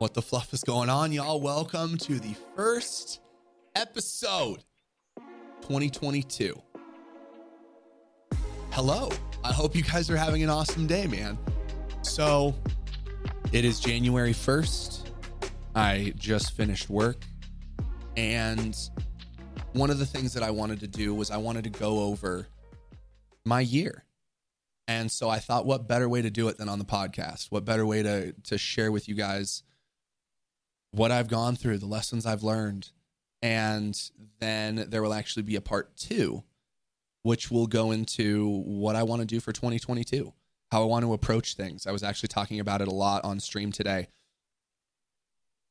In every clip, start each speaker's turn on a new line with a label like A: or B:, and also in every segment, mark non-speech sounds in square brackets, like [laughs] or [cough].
A: What the fluff is going on, y'all? Welcome to the first episode 2022. Hello. I hope you guys are having an awesome day, man. So, it is January 1st. I just finished work. And one of the things that I wanted to do was I wanted to go over my year. And so I thought, what better way to do it than on the podcast? What better way to, to share with you guys what I've gone through, the lessons I've learned. And then there will actually be a part two, which will go into what I want to do for 2022, how I want to approach things. I was actually talking about it a lot on stream today.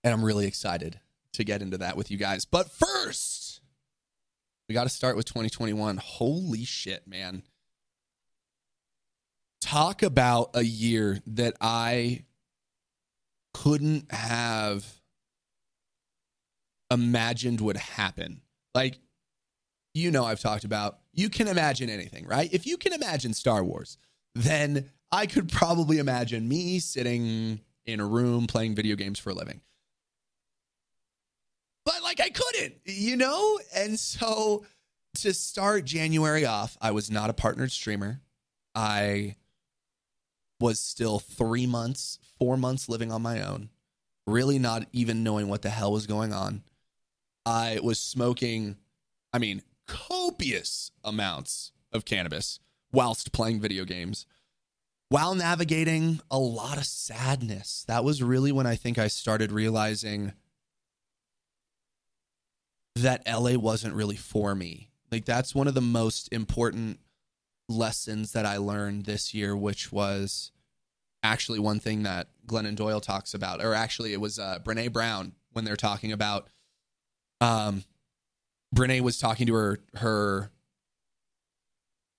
A: And I'm really excited to get into that with you guys. But first, we got to start with 2021. Holy shit, man. Talk about a year that I couldn't have imagined would happen. Like, you know, I've talked about you can imagine anything, right? If you can imagine Star Wars, then I could probably imagine me sitting in a room playing video games for a living. But like, I couldn't, you know? And so to start January off, I was not a partnered streamer. I was still three months, four months living on my own, really not even knowing what the hell was going on. I was smoking, I mean, copious amounts of cannabis whilst playing video games, while navigating a lot of sadness. That was really when I think I started realizing that LA wasn't really for me. Like, that's one of the most important lessons that I learned this year, which was actually one thing that Glennon Doyle talks about, or actually, it was uh, Brene Brown when they're talking about um, Brene was talking to her her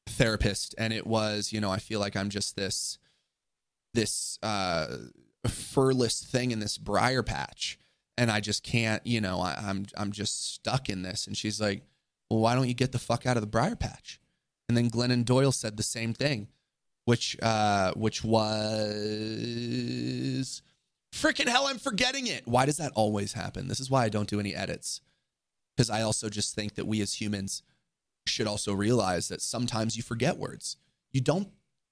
A: therapist, and it was, you know, I feel like I'm just this this uh, furless thing in this briar patch, and I just can't, you know, I, I'm I'm just stuck in this. And she's like, "Well, why don't you get the fuck out of the briar patch?" And then Glennon Doyle said the same thing, which uh, which was freaking hell, I'm forgetting it. Why does that always happen? This is why I don't do any edits because I also just think that we as humans should also realize that sometimes you forget words. You don't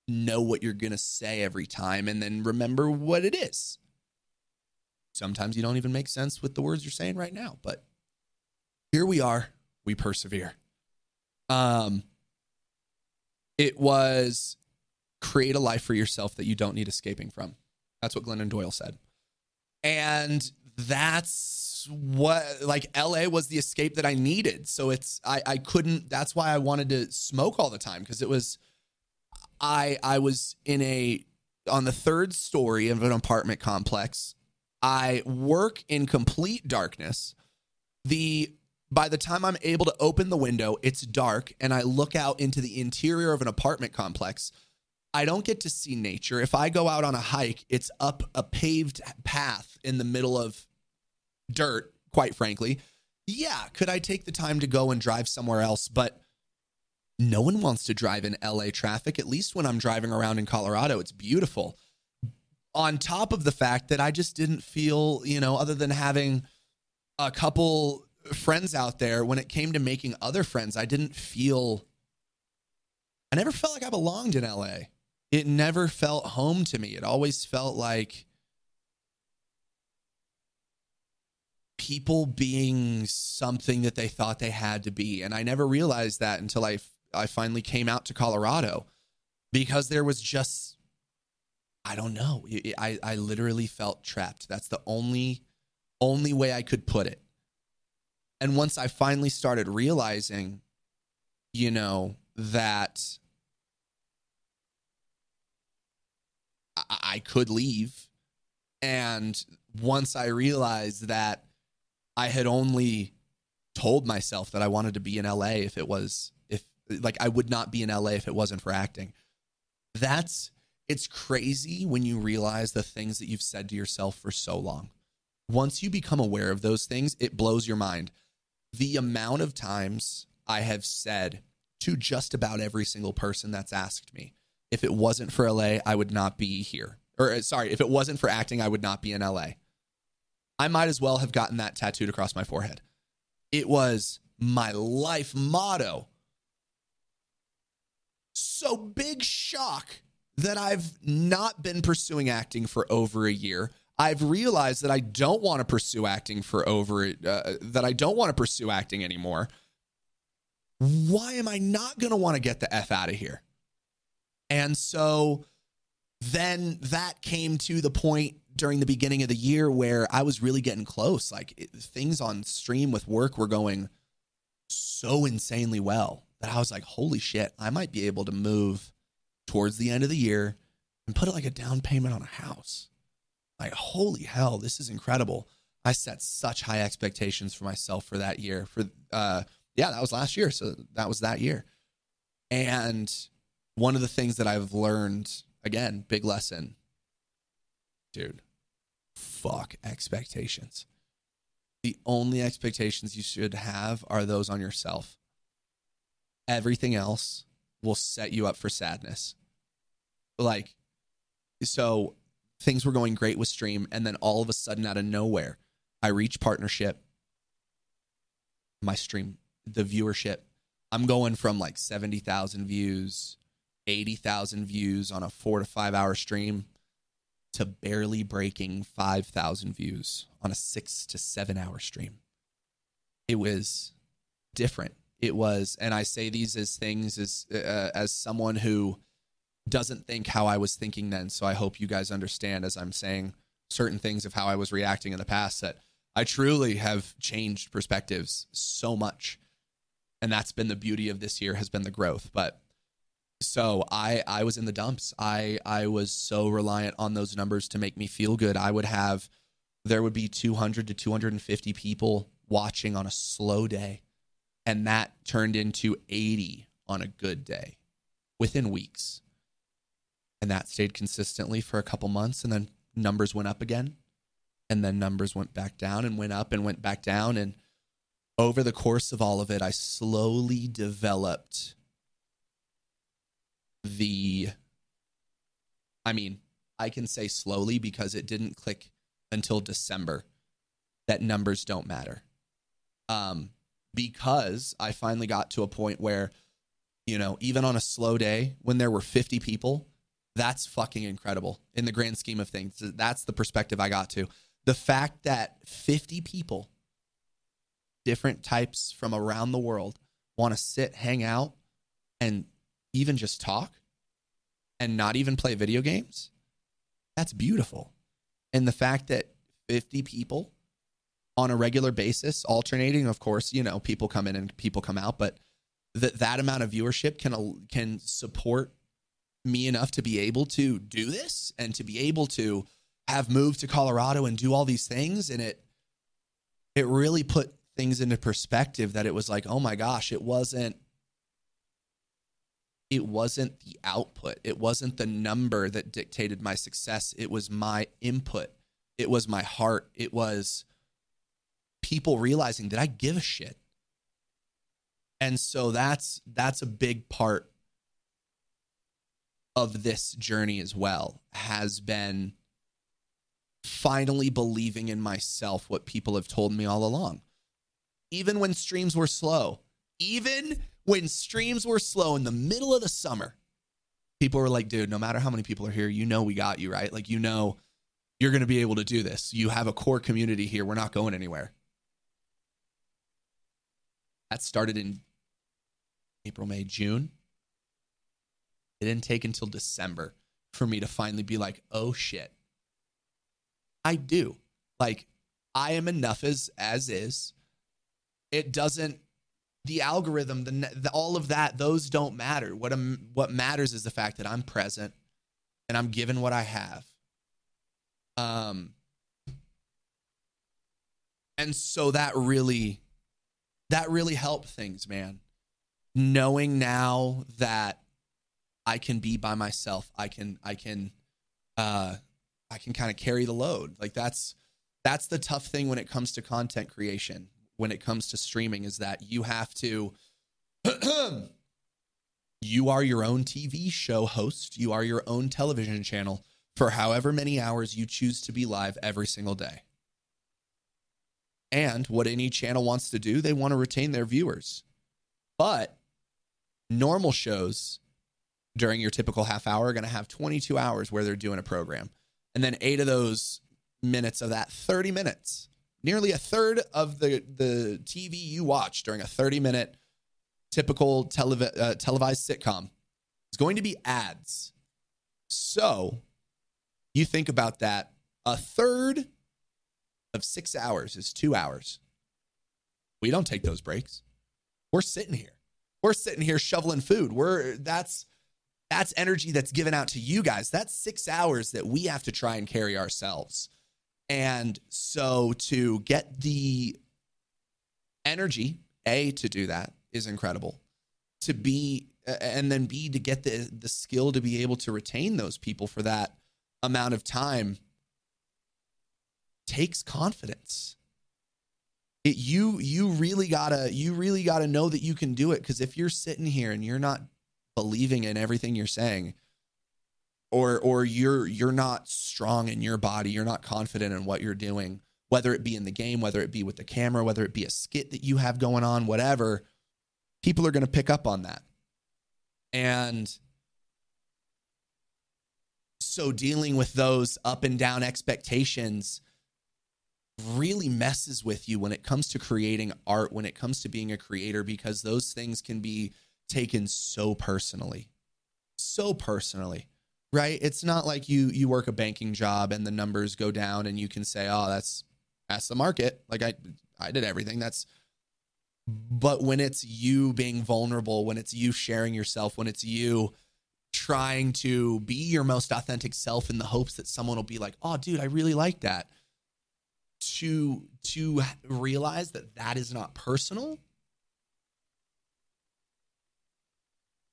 A: know what you're going to say every time and then remember what it is. Sometimes you don't even make sense with the words you're saying right now, but here we are. We persevere. Um, it was create a life for yourself that you don't need escaping from. That's what Glennon Doyle said. And that's what like LA was the escape that I needed. So it's I I couldn't that's why I wanted to smoke all the time because it was I I was in a on the third story of an apartment complex. I work in complete darkness. The by the time I'm able to open the window, it's dark and I look out into the interior of an apartment complex. I don't get to see nature. If I go out on a hike, it's up a paved path in the middle of dirt, quite frankly. Yeah, could I take the time to go and drive somewhere else? But no one wants to drive in LA traffic. At least when I'm driving around in Colorado, it's beautiful. On top of the fact that I just didn't feel, you know, other than having a couple friends out there, when it came to making other friends, I didn't feel, I never felt like I belonged in LA. It never felt home to me. It always felt like, people being something that they thought they had to be. And I never realized that until I, I finally came out to Colorado because there was just, I don't know. I, I literally felt trapped. That's the only, only way I could put it. And once I finally started realizing, you know, that I, I could leave. And once I realized that I had only told myself that I wanted to be in LA if it was if like I would not be in LA if it wasn't for acting. That's it's crazy when you realize the things that you've said to yourself for so long. Once you become aware of those things, it blows your mind. The amount of times I have said to just about every single person that's asked me, if it wasn't for LA, I would not be here. Or uh, sorry, if it wasn't for acting, I would not be in LA. I might as well have gotten that tattooed across my forehead. It was my life motto. So big shock that I've not been pursuing acting for over a year. I've realized that I don't want to pursue acting for over uh, that I don't want to pursue acting anymore. Why am I not going to want to get the f out of here? And so then that came to the point during the beginning of the year where I was really getting close. Like it, things on stream with work were going so insanely well that I was like, holy shit, I might be able to move towards the end of the year and put it like a down payment on a house. Like, holy hell, this is incredible. I set such high expectations for myself for that year. For uh yeah, that was last year. So that was that year. And one of the things that I've learned, again, big lesson, dude, fuck expectations. The only expectations you should have are those on yourself. Everything else will set you up for sadness. Like, so things were going great with Stream, and then all of a sudden, out of nowhere, I reach partnership. My stream, the viewership, I'm going from like 70,000 views, 80,000 views on a four to five hour stream to barely breaking 5,000 views on a six to seven hour stream. It was different. It was, and I say these as things as uh, as someone who doesn't think how I was thinking then. So I hope you guys understand as I'm saying certain things of how I was reacting in the past that I truly have changed perspectives so much. And that's been the beauty of this year has been the growth. But so I I was in the dumps. I I was so reliant on those numbers to make me feel good. I would have there would be 200 to 250 people watching on a slow day and that turned into 80 on a good day within weeks. And that stayed consistently for a couple months and then numbers went up again and then numbers went back down and went up and went back down and over the course of all of it I slowly developed the I mean, I can say slowly because it didn't click until December that numbers don't matter. Um, because I finally got to a point where, you know, even on a slow day when there were 50 people, that's fucking incredible in the grand scheme of things. That's the perspective I got to. The fact that 50 people, different types from around the world, want to sit, hang out, and even just talk and not even play video games, that's beautiful. And the fact that 50 people on a regular basis, alternating, of course, you know, people come in and people come out, but that that amount of viewership can can support me enough to be able to do this and to be able to have moved to Colorado and do all these things and it it really put things into perspective that it was like, "Oh my gosh, it wasn't it wasn't the output. It wasn't the number that dictated my success. It was my input. It was my heart. It was people realizing that I give a shit. And so that's that's a big part of this journey as well has been finally believing in myself what people have told me all along. Even when streams were slow, even when streams were slow in the middle of the summer, people were like, dude, no matter how many people are here, you know we got you, right? Like, you know you're going to be able to do this. You have a core community here. We're not going anywhere. That started in April, May, June. It didn't take until December for me to finally be like, oh shit. I do. Like, I am enough as as is. It doesn't the algorithm, the, the, all of that, those don't matter. What am, what matters is the fact that I'm present and I'm given what I have. Um, and so that really, that really helped things, man. Knowing now that I can be by myself, I can, I can, uh, I can kind of carry the load. Like that's, that's the tough thing when it comes to content creation when it comes to streaming is that you have to [clears throat] you are your own TV show host, you are your own television channel for however many hours you choose to be live every single day. And what any channel wants to do, they want to retain their viewers. But normal shows during your typical half hour are going to have 22 hours where they're doing a program. And then eight of those minutes of that 30 minutes, nearly a third of the, the TV you watch during a 30 minute typical telev- uh, televised sitcom is going to be ads. So you think about that. A third of six hours is two hours. We don't take those breaks. We're sitting here. We're sitting here shoveling food. We're that's that's energy that's given out to you guys. That's six hours that we have to try and carry ourselves. And so to get the energy, A, to do that is incredible. To be, and then B, to get the, the skill to be able to retain those people for that amount of time takes confidence. It, you you really gotta you really gotta know that you can do it because if you're sitting here and you're not believing in everything you're saying or or you're you're not strong in your body you're not confident in what you're doing whether it be in the game whether it be with the camera whether it be a skit that you have going on whatever people are going to pick up on that and so dealing with those up and down expectations really messes with you when it comes to creating art when it comes to being a creator because those things can be taken so personally. So personally. Right? It's not like you you work a banking job and the numbers go down and you can say, "Oh, that's that's the market." Like I I did everything. That's but when it's you being vulnerable, when it's you sharing yourself, when it's you trying to be your most authentic self in the hopes that someone will be like, "Oh, dude, I really like that." To to realize that that is not personal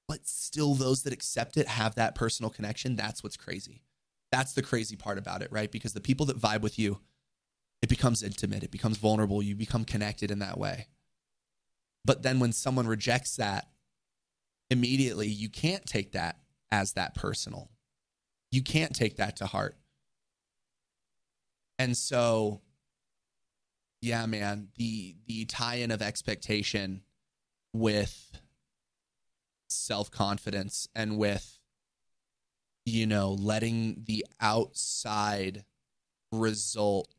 A: but still those that accept it have that personal connection. That's what's crazy. That's the crazy part about it, right? Because the people that vibe with you, it becomes intimate, it becomes vulnerable, you become connected in that way. But then when someone rejects that, immediately you can't take that as that personal. You can't take that to heart. And so yeah, man, the the tie-in of expectation with self confidence and with, you know, letting the outside result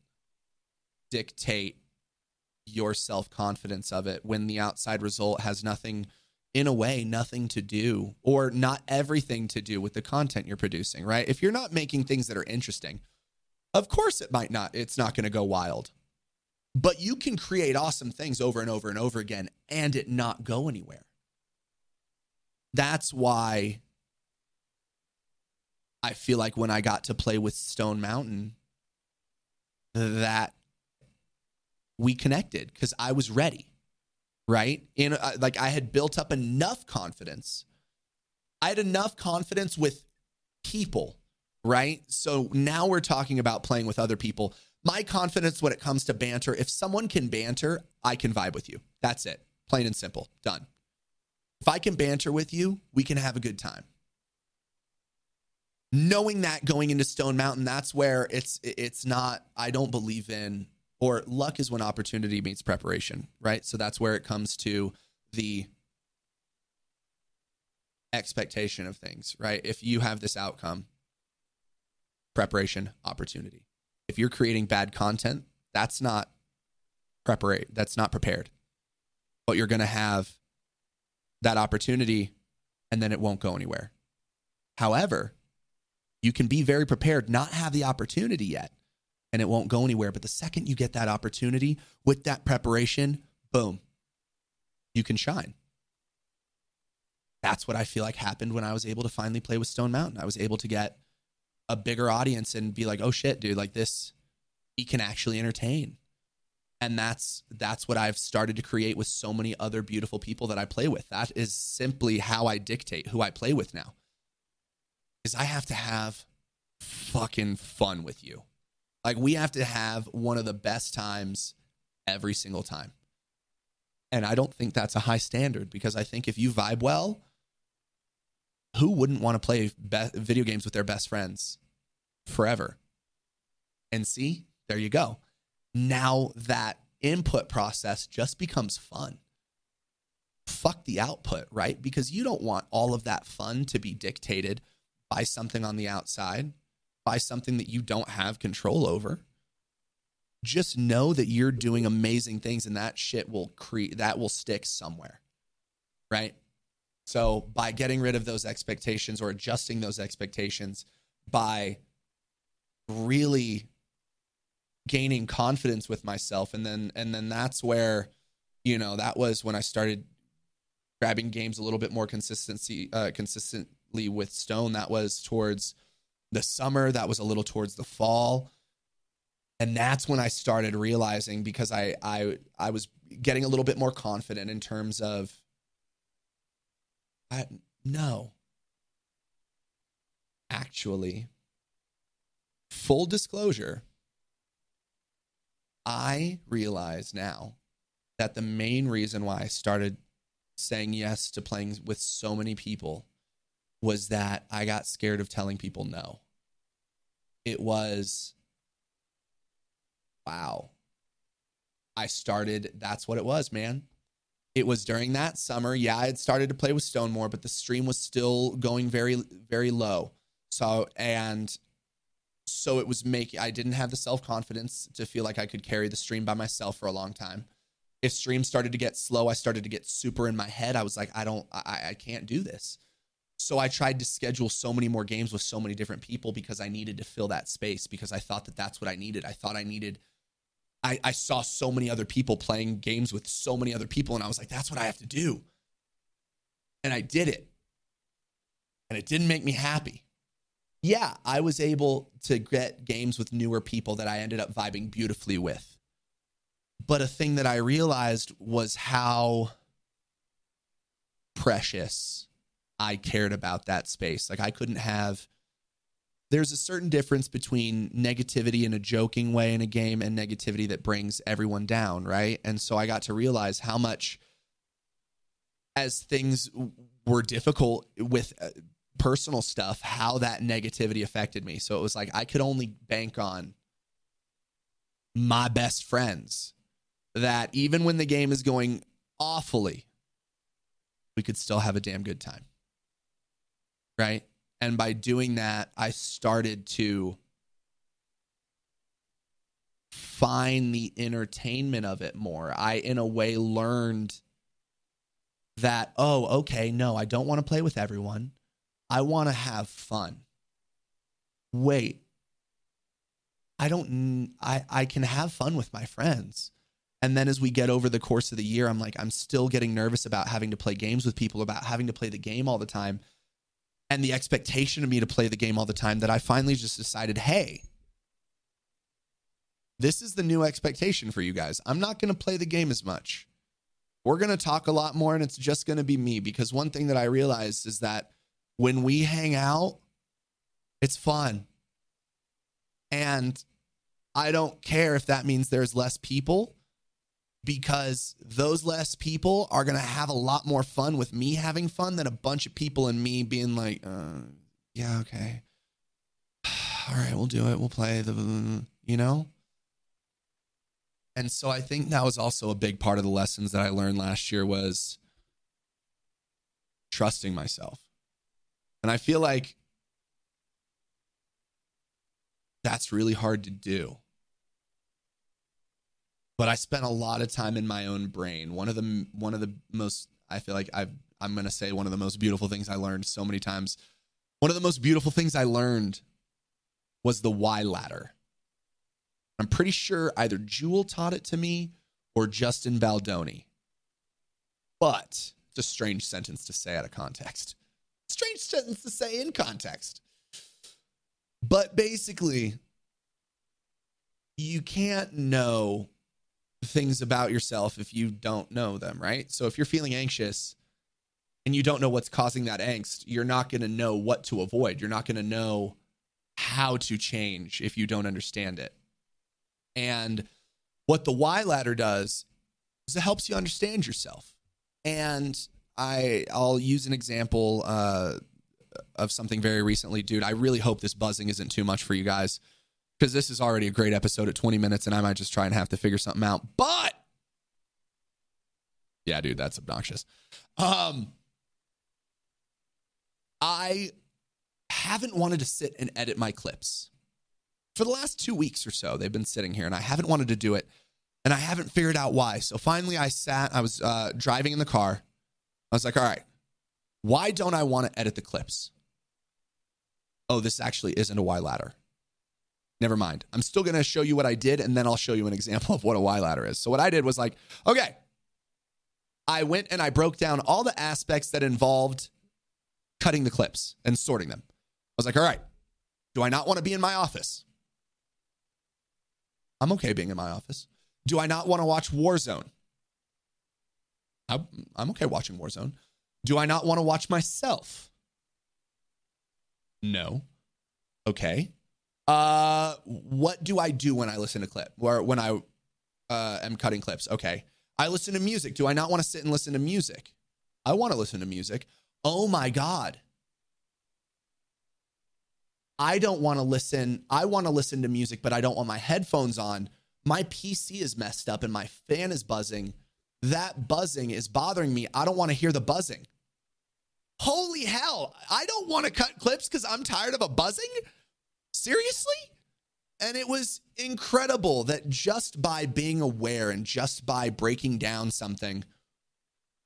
A: dictate your self confidence of it when the outside result has nothing, in a way, nothing to do or not everything to do with the content you're producing, right? If you're not making things that are interesting, of course it might not, it's not going to go wild. But you can create awesome things over and over and over again and it not go anywhere that's why I feel like when I got to play with Stone Mountain, that we connected because I was ready, right? In uh, like I had built up enough confidence. I had enough confidence with people, right? So now we're talking about playing with other people. My confidence when it comes to banter, if someone can banter, I can vibe with you. That's it. Plain and simple. Done. If I can banter with you, we can have a good time. Knowing that going into Stone Mountain, that's where it's it's not I don't believe in or luck is when opportunity meets preparation, right? So that's where it comes to the expectation of things, right? If you have this outcome, preparation, opportunity. If you're creating bad content, that's not preparate, that's not prepared. But you're going to have that opportunity and then it won't go anywhere. However, you can be very prepared, not have the opportunity yet, and it won't go anywhere. But the second you get that opportunity with that preparation, boom, you can shine. That's what I feel like happened when I was able to finally play with Stone Mountain. I was able to get a bigger audience and be like, oh shit, dude, like this, he can actually entertain and that's that's what I've started to create with so many other beautiful people that I play with. That is simply how I dictate who I play with now. Is I have to have fucking fun with you. Like we have to have one of the best times every single time. And I don't think that's a high standard because I think if you vibe well, who wouldn't want to play be- video games with their best friends forever? And see, there you go now that input process just becomes fun. Fuck the output, right? Because you don't want all of that fun to be dictated by something on the outside, by something that you don't have control over. Just know that you're doing amazing things and that shit will create that will stick somewhere. Right? So by getting rid of those expectations or adjusting those expectations by really gaining confidence with myself. And then and then that's where you know that was when I started grabbing games a little bit more consistency uh, consistently with Stone. That was towards the summer. That was a little towards the fall. And that's when I started realizing because I I I was getting a little bit more confident in terms of I no. Actually full disclosure I realize now that the main reason why I started saying yes to playing with so many people was that I got scared of telling people no. It was, wow. I started, that's what it was, man. It was during that summer. Yeah, I had started to play with Stone more, but the stream was still going very, very low. So, and so it was making i didn't have the self-confidence to feel like i could carry the stream by myself for a long time. If stream started to get slow i started to get super in my head. I was like i don't i, I can't do this. So i tried to schedule so many more games with so many different people because i needed to fill that space because i thought that that's what i needed. I thought i needed I, I saw so many other people playing games with so many other people and i was like that's what i have to do. And i did it. And it didn't make me happy yeah, I was able to get games with newer people that I ended up vibing beautifully with. But a thing that I realized was how precious I cared about that space. Like I couldn't have there's a certain difference between negativity in a joking way in a game and negativity that brings everyone down, right? And so I got to realize how much as things were difficult with uh, personal stuff, how that negativity affected me. So it was like I could only bank on my best friends that even when the game is going awfully, we could still have a damn good time. Right. And by doing that, I started to find the entertainment of it more. I, in a way, learned that, oh, okay, no, I don't want to play with everyone. I want to have fun. Wait, I don't, I, I can have fun with my friends. And then as we get over the course of the year, I'm like, I'm still getting nervous about having to play games with people, about having to play the game all the time. And the expectation of me to play the game all the time that I finally just decided, hey, this is the new expectation for you guys. I'm not going to play the game as much. We're going to talk a lot more, and it's just going to be me. Because one thing that I realized is that when we hang out, it's fun. And I don't care if that means there's less people because those less people are going to have a lot more fun with me having fun than a bunch of people and me being like, uh, yeah, okay. [sighs] All right, we'll do it. We'll play the, you know? And so I think that was also a big part of the lessons that I learned last year was trusting myself. And I feel like that's really hard to do. But I spent a lot of time in my own brain. One of the one of the most I feel like I've I'm going to say one of the most beautiful things I learned so many times. One of the most beautiful things I learned was the Y ladder. I'm pretty sure either Jewel taught it to me or Justin Baldoni. But it's a strange sentence to say out of context strange sentence to say in context. But basically, you can't know things about yourself if you don't know them, right? So if you're feeling anxious and you don't know what's causing that angst, you're not going to know what to avoid. You're not going to know how to change if you don't understand it. And what the why ladder does is it helps you understand yourself. And I I'll use an example uh, of something very recently, dude. I really hope this buzzing isn't too much for you guys. because this is already a great episode at 20 minutes and I might just try and have to figure something out. But yeah, dude, that's obnoxious. Um, I haven't wanted to sit and edit my clips for the last two weeks or so. They've been sitting here and I haven't wanted to do it and I haven't figured out why. So finally, I sat, I was uh, driving in the car. I was like, all right, why don't I want to edit the clips? Oh, this actually isn't a Y ladder. Never mind. I'm still going to show you what I did and then I'll show you an example [laughs] of what a Y ladder is. So, what I did was like, okay, I went and I broke down all the aspects that involved cutting the clips and sorting them. I was like, all right, do I not want to be in my office? I'm okay being in my office. Do I not want to watch Warzone? I'm okay watching Warzone. Do I not want to watch myself? No. Okay. Uh, what do I do when I listen to clip or when I uh, am cutting clips? Okay. I listen to music. Do I not want to sit and listen to music? I want to listen to music. Oh my God. I don't want to listen. I want to listen to music, but I don't want my headphones on. My PC is messed up and my fan is buzzing. That buzzing is bothering me. I don't want to hear the buzzing. Holy hell. I don't want to cut clips because I'm tired of a buzzing. Seriously? And it was incredible that just by being aware and just by breaking down something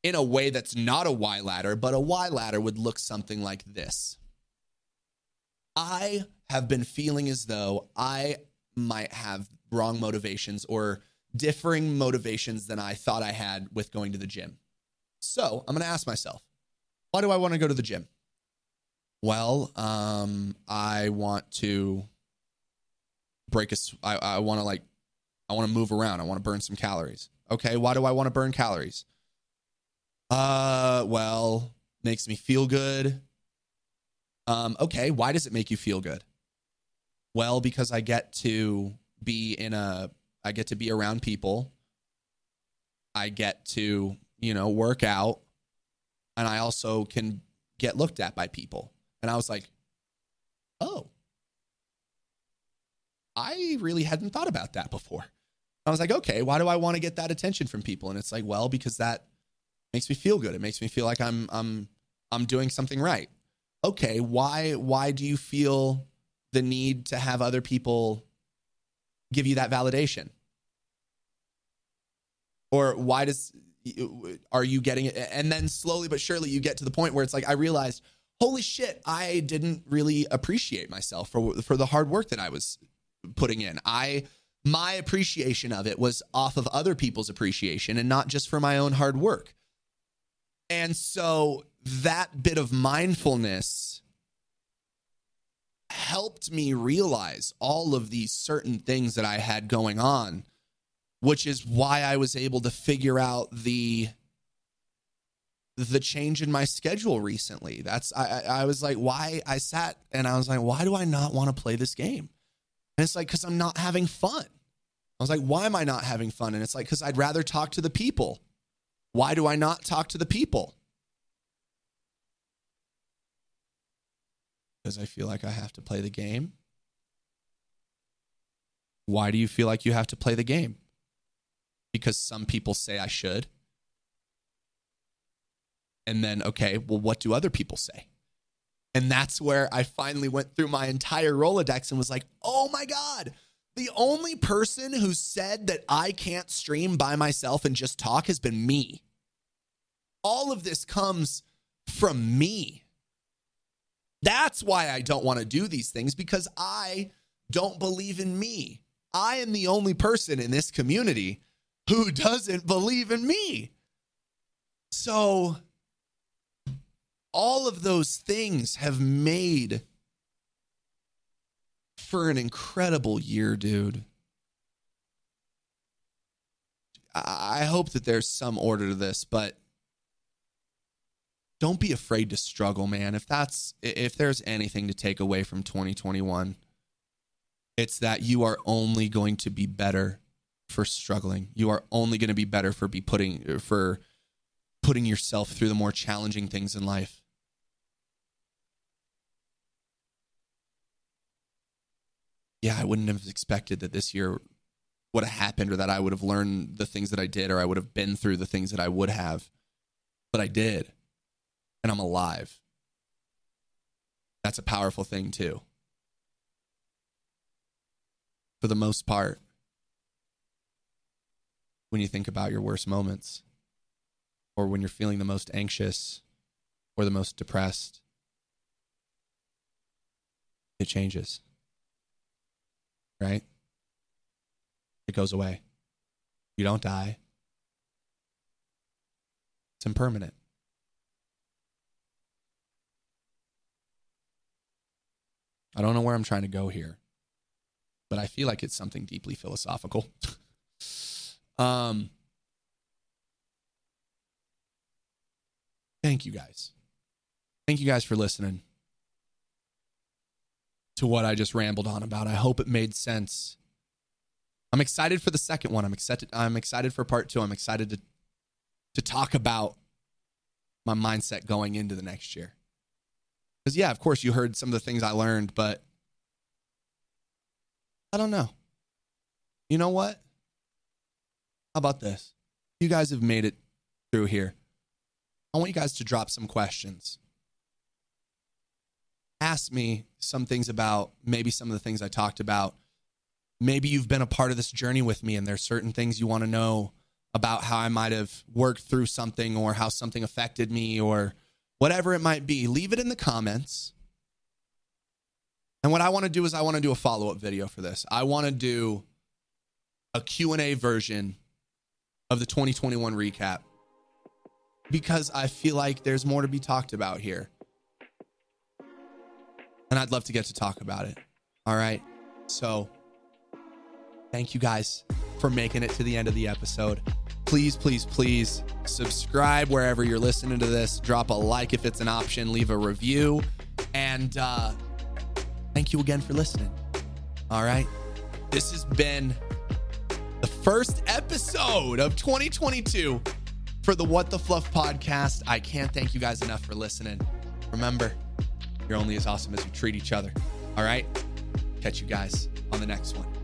A: in a way that's not a Y ladder, but a Y ladder would look something like this. I have been feeling as though I might have wrong motivations or differing motivations than I thought I had with going to the gym. So I'm going to ask myself, why do I want to go to the gym? Well, um, I want to break a. I, I want to like, I want to move around. I want to burn some calories. Okay, why do I want to burn calories? Uh, well, makes me feel good. Um, okay, why does it make you feel good? Well, because I get to be in a, I get to be around people. I get to, you know, work out, and I also can get looked at by people. And I was like, oh, I really hadn't thought about that before. I was like, okay, why do I want to get that attention from people? And it's like, well, because that makes me feel good. It makes me feel like I'm I'm I'm doing something right. Okay, why why do you feel the need to have other people give you that validation? Or why does are you getting it? And then slowly but surely you get to the point where it's like I realized, holy shit, I didn't really appreciate myself for for the hard work that I was putting in. I my appreciation of it was off of other people's appreciation and not just for my own hard work. And so that bit of mindfulness helped me realize all of these certain things that I had going on, which is why I was able to figure out the the change in my schedule recently. That's I I was like, why I sat and I was like, why do I not want to play this game? And it's like, because I'm not having fun. I was like, why am I not having fun? And it's like, because I'd rather talk to the people. Why do I not talk to the people? Because I feel like I have to play the game. Why do you feel like you have to play the game? Because some people say I should. And then, okay, well, what do other people say? And that's where I finally went through my entire Rolodex and was like, oh my God, the only person who said that I can't stream by myself and just talk has been me. All of this comes from me. That's why I don't want to do these things because I don't believe in me. I am the only person in this community who [laughs] doesn't believe in me. So all of those things have made for an incredible year, dude. I hope that there's some order to this, but don't be afraid to struggle, man. If that's if there's anything to take away from 2021, it's that you are only going to be better for struggling. You are only going to be better for be putting for putting yourself through the more challenging things in life. yeah, I wouldn't have expected that this year would have happened or that I would have learned the things that I did or I would have been through the things that I would have. But I did. And I'm alive. That's a powerful thing, too. For the most part, when you think about your worst moments or when you're feeling the most anxious or the most depressed, it changes. Right? It goes away. You don't die. It's impermanent. I don't know where I'm trying to go here, but I feel like it's something deeply philosophical. [laughs] um, thank you guys. Thank you guys for listening to what I just rambled on about. I hope it made sense. I'm excited for the second one. I'm excited. I'm excited for part two. I'm excited to to talk about my mindset going into the next year. Because yeah, of course you heard some of the things I learned, but I don't know. You know what? How about this? You guys have made it through here. I want you guys to drop some questions. Ask me some things about maybe some of the things I talked about maybe you've been a part of this journey with me and there's certain things you want to know about how I might have worked through something or how something affected me or whatever it might be, leave it in the comments. And what I want to do is I want to do a follow-up video for this. I want to do a Q&A version of the 2021 recap because I feel like there's more to be talked about here. And I'd love to get to talk about it. All right. So, Thank you guys for making it to the end of the episode. Please, please, please subscribe wherever you're listening to this. Drop a like if it's an option, leave a review. And uh, thank you again for listening. All right. This has been the first episode of 2022 for the What the Fluff podcast. I can't thank you guys enough for listening. Remember, you're only as awesome as you treat each other. All right. Catch you guys on the next one.